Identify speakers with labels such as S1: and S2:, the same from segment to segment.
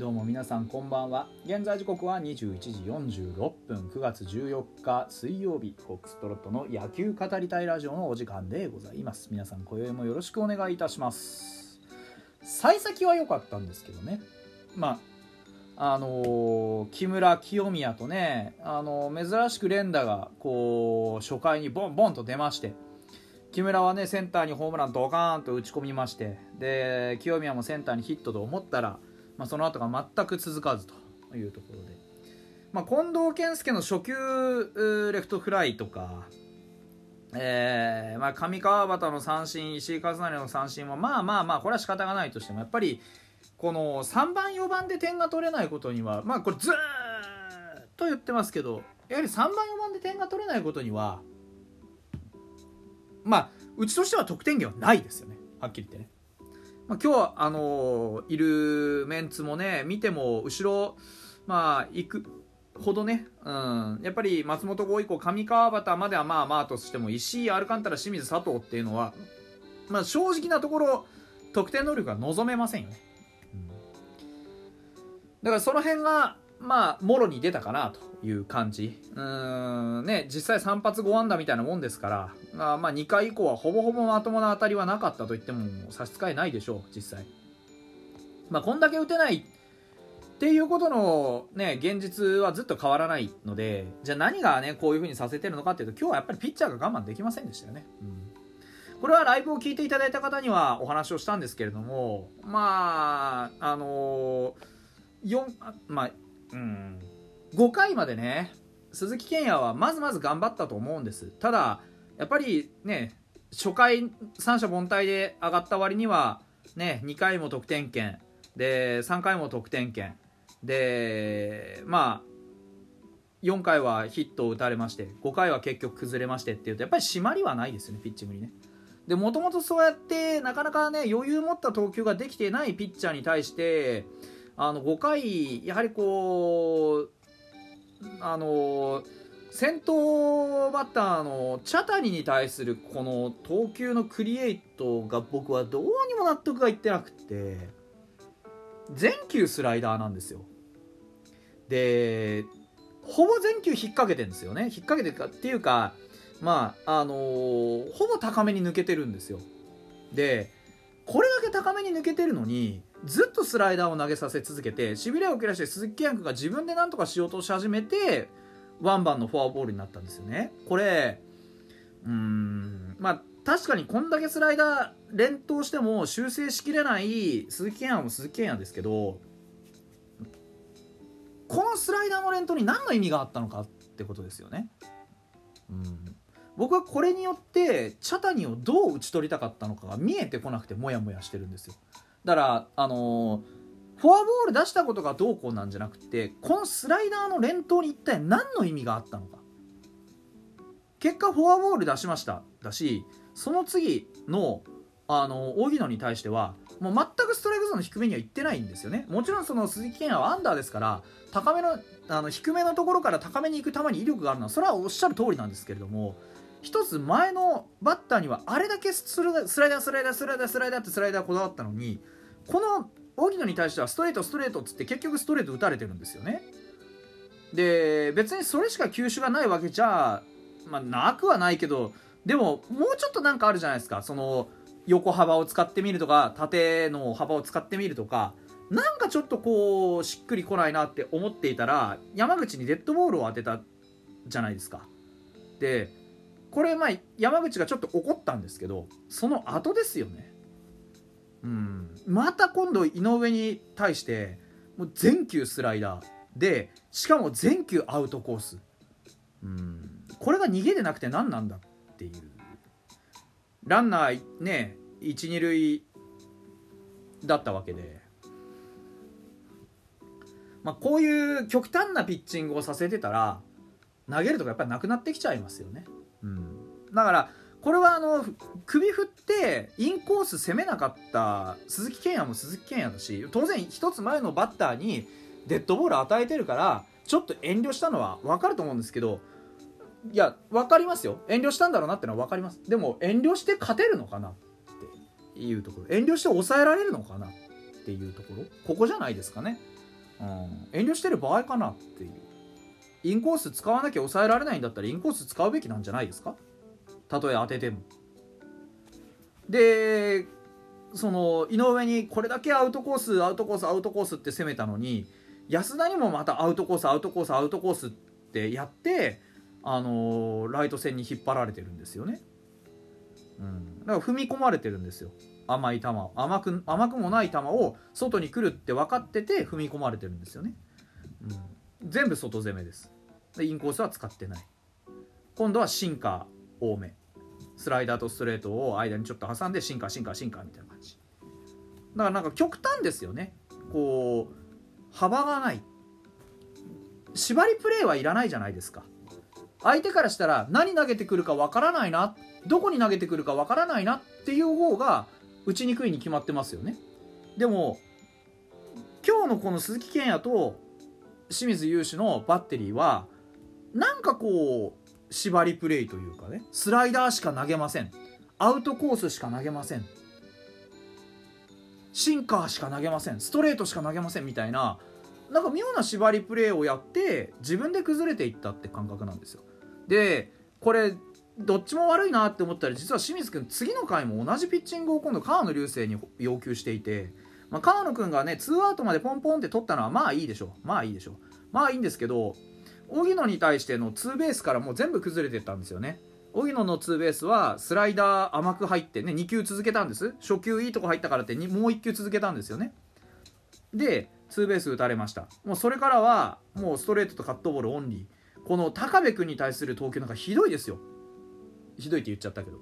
S1: どうも皆さんこんばんは。現在時刻は21時46分。9月14日水曜日。フォックストロットの野球語りたいラジオのお時間でございます。皆さん今宵もよろしくお願いいたします。幸先は良かったんですけどね。まああのー木村清宮とね、あのー珍しく連打がこう初回にボンボンと出まして木村はねセンターにホームランドカーンと打ち込みましてで清宮もセンターにヒットと思ったら、まあ、その後が全く続かずというところで、まあ、近藤健介の初球レフトフライとか、えーまあ、上川端の三振石井和成の三振はまあまあまあこれは仕方がないとしてもやっぱりこの3番4番で点が取れないことにはまあこれずっと言ってますけどやはり3番4番で点が取れないことにはまあうちとしては得点源はないですよね。はっきり言ってね、まあ、今日はあのいるメンツもね見ても後ろまあ行くほどね、うん、やっぱり松本剛以降上川端まではまあまあとしても石井アルカンタラ清水佐藤っていうのは、まあ、正直なところ得点能力が望めませんよね、だからその辺がまあもろに出たかなという感じ。うん。ね実際3発5安打みたいなもんですからまあまあ2回以降はほぼほぼまともな当たりはなかったと言っても差し支えないでしょう実際。まあこんだけ打てないっていうことのね現実はずっと変わらないのでじゃあ何がねこういう風にさせてるのかっていうと今日はやっぱりピッチャーが我慢できませんでしたよね、うん。これはライブを聞いていただいた方にはお話をしたんですけれどもまああの4まあうん。5回までね鈴木健也はまずまず頑張ったと思うんです。ただやっぱりね初回三者凡退で上がった割にはね2回も得点圏で3回も得点圏でまあ4回はヒットを打たれまして5回は結局崩れましてっていうとやっぱり締まりはないですよねピッチングにね。でもともとそうやってなかなかね余裕持った投球ができてないピッチャーに対してあの5回やはりこうあの先頭バッターの茶谷に対するこの投球のクリエイトが僕はどうにも納得がいってなくて全球スライダーなんですよ。でほぼ全球引っ掛けてるんですよね。引っ掛けてるかっていうかまああのーほぼ高めに抜けてるんですよ。でこれだけ高めに抜けてるのにずっとスライダーを投げさせ続けてしびれを切らして鈴木健也が自分で何とかしようとし始めてワンバンのフォアボールになったんですよね。これうーんまあ確かにこんだけスライダー連投しても修正しきれない鈴木健也も鈴木健也ですけどこのスライダーの連投に何の意味があったのかってことですよね。うん。僕はこれによって茶谷をどう打ち取りたかったのかが見えてこなくてモヤモヤしてるんですよ。だからあのーフォアボール出したことがどうこうなんじゃなくてこのスライダーの連投に一体何の意味があったのか。結果フォアボール出しました。だしその次のあの荻野に対してはもう全くストライクゾーンの低めには行ってないんですよね。もちろんその鈴木健也はアンダーですから高めのあの低めのところから高めに行く球に威力があるのはそれはおっしゃる通りなんですけれども一つ前のバッターにはあれだけスラスライダースライダースライダースライダーってスライダーこだわったのにこの荻野に対してはストレートストレートっつって結局ストレート打たれてるんですよね。で別にそれしか球種がないわけじゃまあなくはないけどでももうちょっとなんかあるじゃないですか。その横幅を使ってみるとか縦の幅を使ってみるとかなんかちょっとこうしっくりこないなって思っていたら山口にデッドボールを当てたじゃないですか。でこれま山口がちょっと怒ったんですけどその後ですよね。うん。また今度井上に対してもう全球スライダーでしかも全球アウトコース。うん。これが逃げでなくて何なんだっていう。ランナーね12塁だったわけで、まあ、こういう極端なピッチングをさせてたら投げるとかやっぱりなくなってきちゃいますよね、うん、だからこれはあの首振ってインコース攻めなかった鈴木健也も鈴木健也だし当然一つ前のバッターにデッドボール与えてるからちょっと遠慮したのは分かると思うんですけどいや分かりますよ。遠慮したんだろうなってのは分かります。でも遠慮して勝てるのかなっていうところ。遠慮して抑えられるのかなっていうところ。ここじゃないですかね、うん、遠慮してる場合かなっていう。インコース使わなきゃ抑えられないんだったらインコース使うべきなんじゃないですか？たとえ当てても。でその井上にこれだけアウトコースアウトコースアウトコースって攻めたのに安田にもまたアウトコースアウトコースアウトコースってやってあのライト線に引っ張られてるんですよね、うん、だから踏み込まれてるんですよ。甘い球甘く甘くもない球を外に来るって分かってて踏み込まれてるんですよね、うん、全部外攻めです。でインコースは使ってない。今度はシンカー多め。スライダーとストレートを間にちょっと挟んでシンカーシンカーシンカーみたいな感じ。だからなんか極端ですよね。こう幅がない。縛りプレーはいらないじゃないですか。相手からしたら何投げてくるかわからないな。どこに投げてくるかわからないなっていう方が打ちにくいに決まってますよね。でも今日のこの鈴木健也と清水雄志のバッテリーはなんかこう縛りプレイというかね。スライダーしか投げません。アウトコースしか投げません。シンカーしか投げません。ストレートしか投げません。みたいななんか妙な縛りプレーをやって自分で崩れていったって感覚なんですよ。でこれどっちも悪いなって思ったら実は清水君次の回も同じピッチングを今度川野流星に要求していて、まあ、川野君がねツーアウトまでポンポンって取ったのはまあいいでしょう。まあいいでしょう。まあいいんですけど荻野に対してのツーベースからもう全部崩れてったんですよね。荻野のツーベースはスライダー甘く入ってね2球続けたんです。初球いいとこ入ったからってもう1球続けたんですよね。でツーベース打たれました。もうそれからはもうストレートとカットボールオンリー。この高部君に対する投球なんかひどいですよ。ひどいって言っちゃったけど。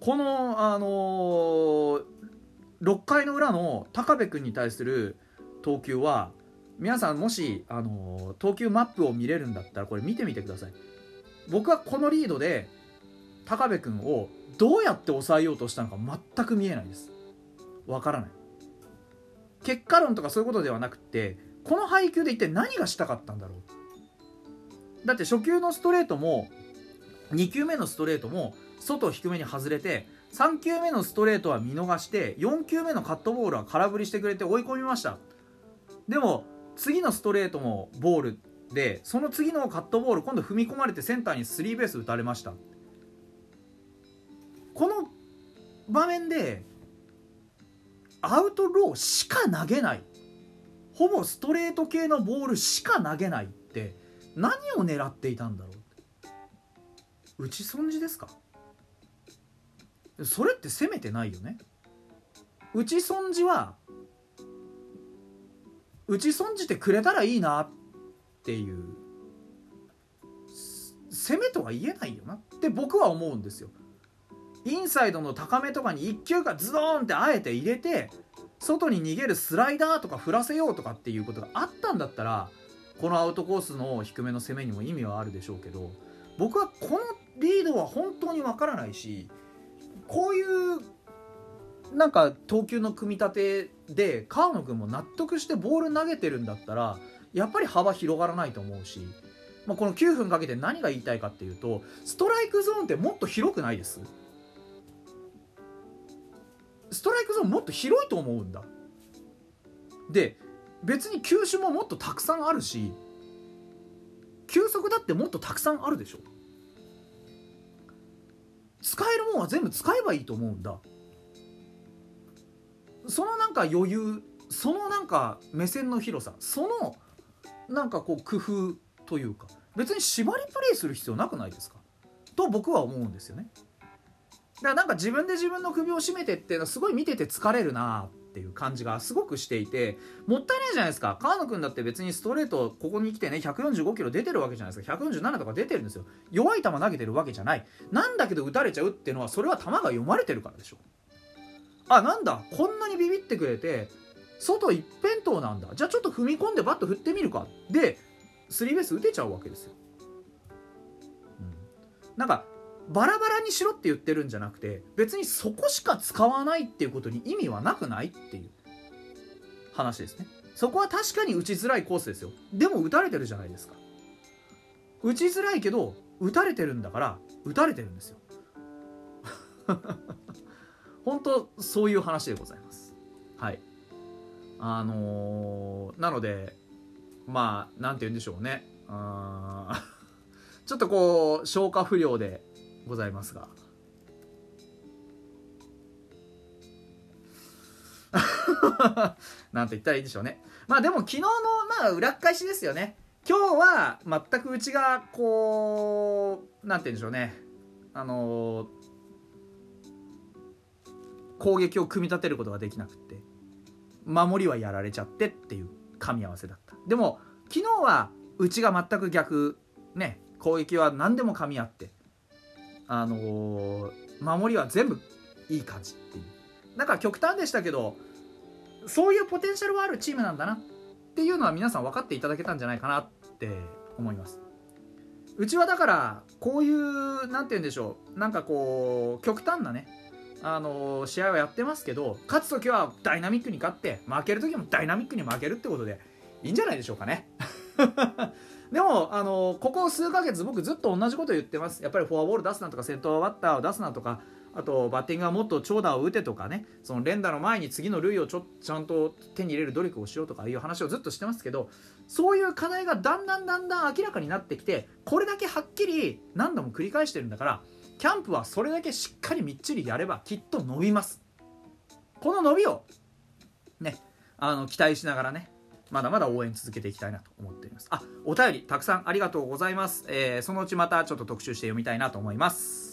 S1: このあのー、6回の裏の高部君に対する投球は皆さんもし、あのー、投球マップを見れるんだったらこれ見てみてください。僕はこのリードで高部君をどうやって抑えようとしたのか全く見えないです。わからない。結果論とかそういうことではなくてこの配球で一体何がしたかったんだろう。だって初球のストレートも2球目のストレートも外低めに外れて3球目のストレートは見逃して4球目のカットボールは空振りしてくれて追い込みました。でも次のストレートもボールでその次のカットボール今度踏み込まれてセンターにスリーベース打たれました。この場面でアウトローしか投げない。ほぼストレート系のボールしか投げないって何を狙っていたんだろう打ち損じですか？それって攻めてないよね。打ち損じは打ち損じてくれたらいいなっていう。攻めとは言えないよな。って僕は思うんですよ。インサイドの高めとかに1球がズドーンってあえて入れて外に逃げるスライダーとか振らせようとかっていうことがあったんだったらこのアウトコースの低めの攻めにも意味はあるでしょうけど僕はこのリードは本当にわからないしこういうなんか投球の組み立てで川野君も納得してボール投げてるんだったらやっぱり幅広がらないと思うし、まあ、この9分かけて何が言いたいかっていうとストライクゾーンってもっと広くないです？ストライクゾーンもっと広いと思うんだ。で別に球種ももっとたくさんあるし球速だってもっとたくさんあるでしょ。使えるもんは全部使えばいいと思うんだ。そのなんか余裕そのなんか目線の広さそのなんかこう工夫というか別に縛りプレイする必要なくないですか？と僕は思うんですよね。だからなんか自分で自分の首を絞めてっていうのはすごい見てて疲れるなっていう感じがすごくしていてもったいないじゃないですか。川野君だって別にストレートここに来てね145キロ出てるわけじゃないですか。147とか出てるんですよ。弱い球投げてるわけじゃない。なんだけど打たれちゃうっていうのはそれは球が読まれてるからでしょ。あなんだ。こんなにビビってくれて外一辺倒なんだ。じゃあちょっと踏み込んでバット振ってみるか。でスリーベース打てちゃうわけですよ、うん、なんかバラバラにしろって言ってるんじゃなくて別にそこしか使わないっていうことに意味はなくないっていう話ですね。そこは確かに打ちづらいコースですよ。でも打たれてるじゃないですか。打ちづらいけど打たれてるんだから打たれてるんですよ。本当そういう話でございます。はい。あのー、なのでまあなんて言うんでしょうね。あ ちょっとこう消化不良でございますが。なんて言ったらいいでしょうね。まあでも昨日のまあ裏返しですよね。今日は全くうちがこうなんて言うんでしょうね。あのー、攻撃を組み立てることができなくって守りはやられちゃってっていう噛み合わせだった。でも昨日はうちが全く逆。ね攻撃は何でも噛み合ってあのー、守りは全部いい感じっていう。だか極端でしたけどそういうポテンシャルはあるチームなんだなっていうのは皆さん分かっていただけたんじゃないかなって思います。うちはだからこういう何て言うんでしょう。なんかこう極端なねあの試合はやってますけど勝つ時はダイナミックに勝って負ける時もダイナミックに負けるってことでいいんじゃないでしょうかね。でもあのここ数ヶ月僕ずっと同じこと言ってます。やっぱりフォアボール出すなとか先頭バッターを出すなとかあとバッティングはもっと長打を打てとかね。その連打の前に次の塁をちょちゃんと手に入れる努力をしようとかいう話をずっとしてますけどそういう課題がだんだんだんだん明らかになってきてこれだけはっきり何度も繰り返してるんだからキャンプはそれだけしっかりみっちりやればきっと伸びます。この伸びをねあの期待しながらねまだまだ応援続けていきたいなと思っています。あお便りたくさんありがとうございます、えー、そのうちまたちょっと特集して読みたいなと思います。